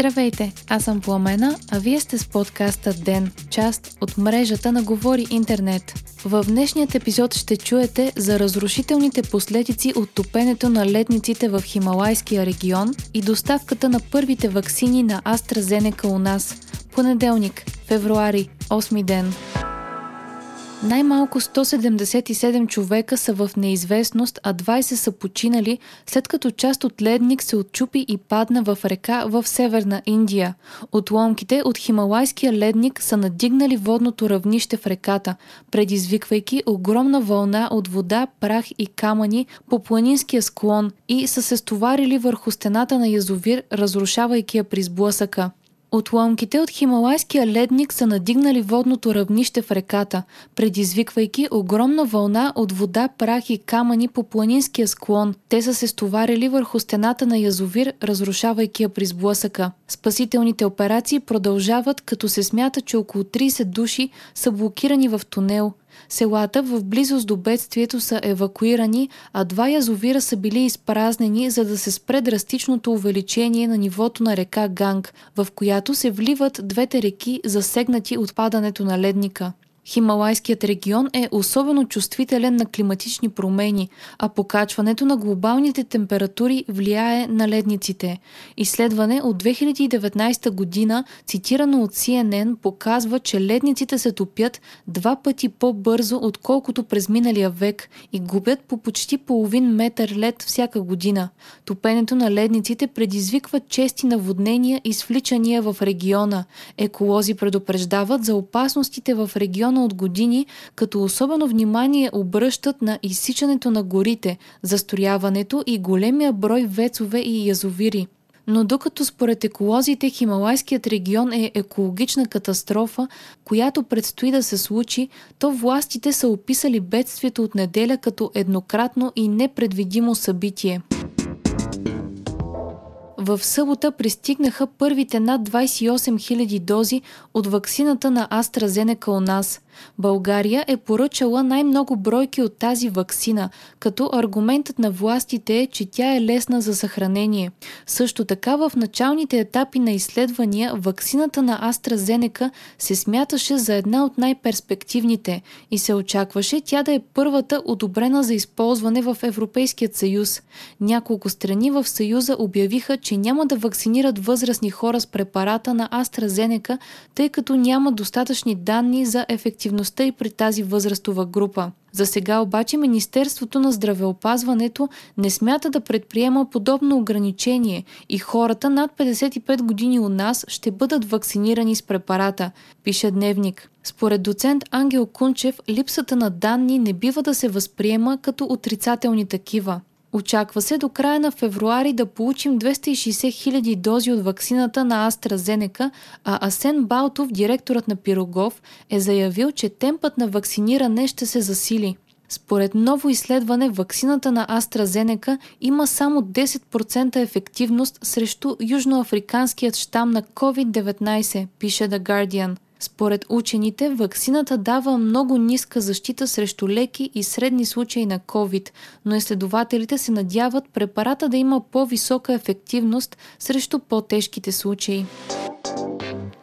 Здравейте, аз съм Пламена, а вие сте с подкаста ДЕН, част от мрежата на Говори Интернет. В днешният епизод ще чуете за разрушителните последици от топенето на ледниците в Хималайския регион и доставката на първите ваксини на AstraZeneca у нас. Понеделник, февруари, 8 ден. Най-малко 177 човека са в неизвестност, а 20 са починали, след като част от ледник се отчупи и падна в река в северна Индия. Отломките от хималайския ледник са надигнали водното равнище в реката, предизвиквайки огромна вълна от вода, прах и камъни по планинския склон и са се стоварили върху стената на язовир, разрушавайки я при сблъсъка. Отломките от хималайския ледник са надигнали водното равнище в реката, предизвиквайки огромна вълна от вода, прах и камъни по планинския склон. Те са се стоварили върху стената на язовир, разрушавайки я при сблъсъка. Спасителните операции продължават, като се смята, че около 30 души са блокирани в тунел. Селата в близост до бедствието са евакуирани, а два язовира са били изпразнени, за да се спре драстичното увеличение на нивото на река Ганг, в която се вливат двете реки, засегнати от падането на ледника. Хималайският регион е особено чувствителен на климатични промени, а покачването на глобалните температури влияе на ледниците. Изследване от 2019 година, цитирано от CNN, показва, че ледниците се топят два пъти по-бързо, отколкото през миналия век и губят по почти половин метър лед всяка година. Топенето на ледниците предизвиква чести наводнения и свличания в региона. Еколози предупреждават за опасностите в региона от години, като особено внимание обръщат на изсичането на горите, застрояването и големия брой вецове и язовири. Но докато според еколозите Хималайският регион е екологична катастрофа, която предстои да се случи, то властите са описали бедствието от неделя като еднократно и непредвидимо събитие. В събота пристигнаха първите над 28 000 дози от ваксината на AstraZeneca у нас. България е поръчала най-много бройки от тази ваксина, като аргументът на властите е, че тя е лесна за съхранение. Също така в началните етапи на изследвания ваксината на AstraZeneca се смяташе за една от най-перспективните и се очакваше тя да е първата одобрена за използване в Европейският съюз. Няколко страни в съюза обявиха, че няма да вакцинират възрастни хора с препарата на AstraZeneca, тъй като няма достатъчни данни за ефективността ефективността и при тази възрастова група. За сега обаче Министерството на здравеопазването не смята да предприема подобно ограничение и хората над 55 години у нас ще бъдат вакцинирани с препарата, пише Дневник. Според доцент Ангел Кунчев, липсата на данни не бива да се възприема като отрицателни такива. Очаква се до края на февруари да получим 260 000 дози от ваксината на AstraZeneca, а Асен Балтов, директорът на Пирогов, е заявил, че темпът на вакциниране ще се засили. Според ново изследване, ваксината на AstraZeneca има само 10% ефективност срещу южноафриканският щам на COVID-19, пише The Guardian – според учените, ваксината дава много ниска защита срещу леки и средни случаи на COVID, но изследователите се надяват препарата да има по-висока ефективност срещу по-тежките случаи.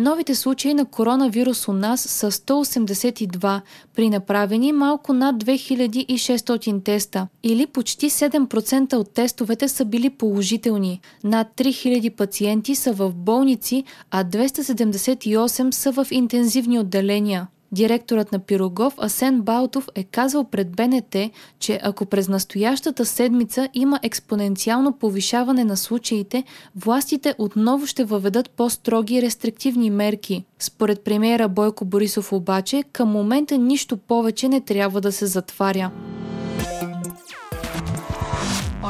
Новите случаи на коронавирус у нас са 182, при направени малко над 2600 теста, или почти 7% от тестовете са били положителни. Над 3000 пациенти са в болници, а 278 са в интензивни отделения. Директорът на Пирогов Асен Балтов е казал пред БНТ, че ако през настоящата седмица има експоненциално повишаване на случаите, властите отново ще въведат по-строги рестриктивни мерки. Според премиера Бойко Борисов обаче, към момента нищо повече не трябва да се затваря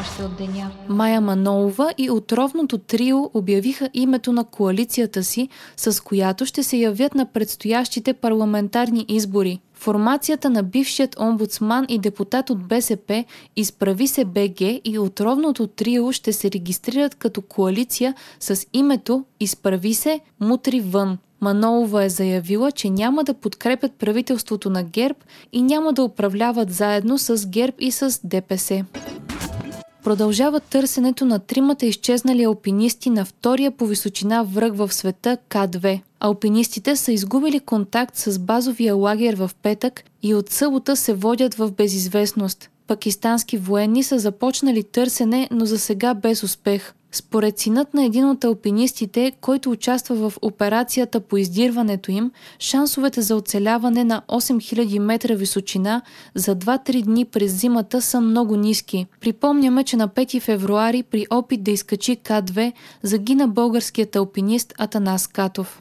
още от деня. Майя Манолова и отровното трио обявиха името на коалицията си, с която ще се явят на предстоящите парламентарни избори. Формацията на бившият омбудсман и депутат от БСП Изправи се БГ и отровното трио ще се регистрират като коалиция с името Изправи се Мутри вън. Манолова е заявила, че няма да подкрепят правителството на ГЕРБ и няма да управляват заедно с ГЕРБ и с ДПС. Продължава търсенето на тримата изчезнали алпинисти на втория по височина връх в света К2. Алпинистите са изгубили контакт с базовия лагер в петък и от събота се водят в безизвестност. Пакистански военни са започнали търсене, но за сега без успех. Според синът на един от алпинистите, който участва в операцията по издирването им, шансовете за оцеляване на 8000 метра височина за 2-3 дни през зимата са много ниски. Припомняме, че на 5 февруари при опит да изкачи К2 загина българският алпинист Атанас Катов.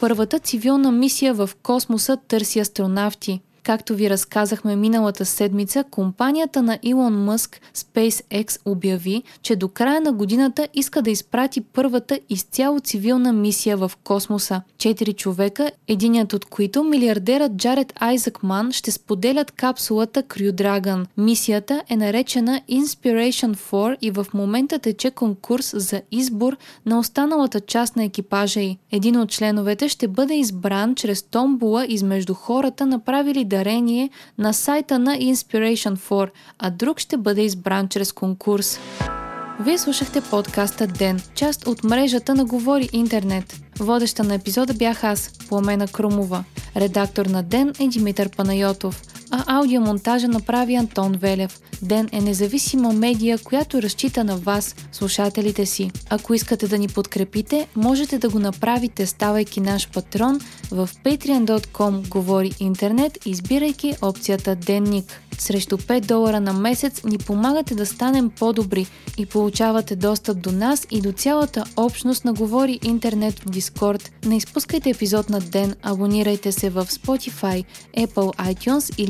Първата цивилна мисия в космоса търси астронавти. Както ви разказахме миналата седмица, компанията на Илон Мъск SpaceX обяви, че до края на годината иска да изпрати първата изцяло цивилна мисия в космоса. Четири човека, единият от които милиардерът Джаред Айзакман ще споделят капсулата Crew Dragon. Мисията е наречена Inspiration 4 и в момента тече конкурс за избор на останалата част на екипажа й. Един от членовете ще бъде избран чрез томбула измежду хората, направили дарение на сайта на Inspiration 4, а друг ще бъде избран чрез конкурс. Вие слушахте подкаста Ден, част от мрежата на Говори Интернет. Водеща на епизода бях аз, Пламена Крумова. Редактор на Ден е Димитър Панайотов, а аудиомонтажа направи Антон Велев. Ден е независима медия, която разчита на вас, слушателите си. Ако искате да ни подкрепите, можете да го направите, ставайки наш патрон в patreon.com Говори Интернет, избирайки опцията Денник. Срещу 5 долара на месец ни помагате да станем по-добри и получавате достъп до нас и до цялата общност на Говори Интернет в Discord. Не изпускайте епизод на ден, абонирайте се в Spotify, Apple iTunes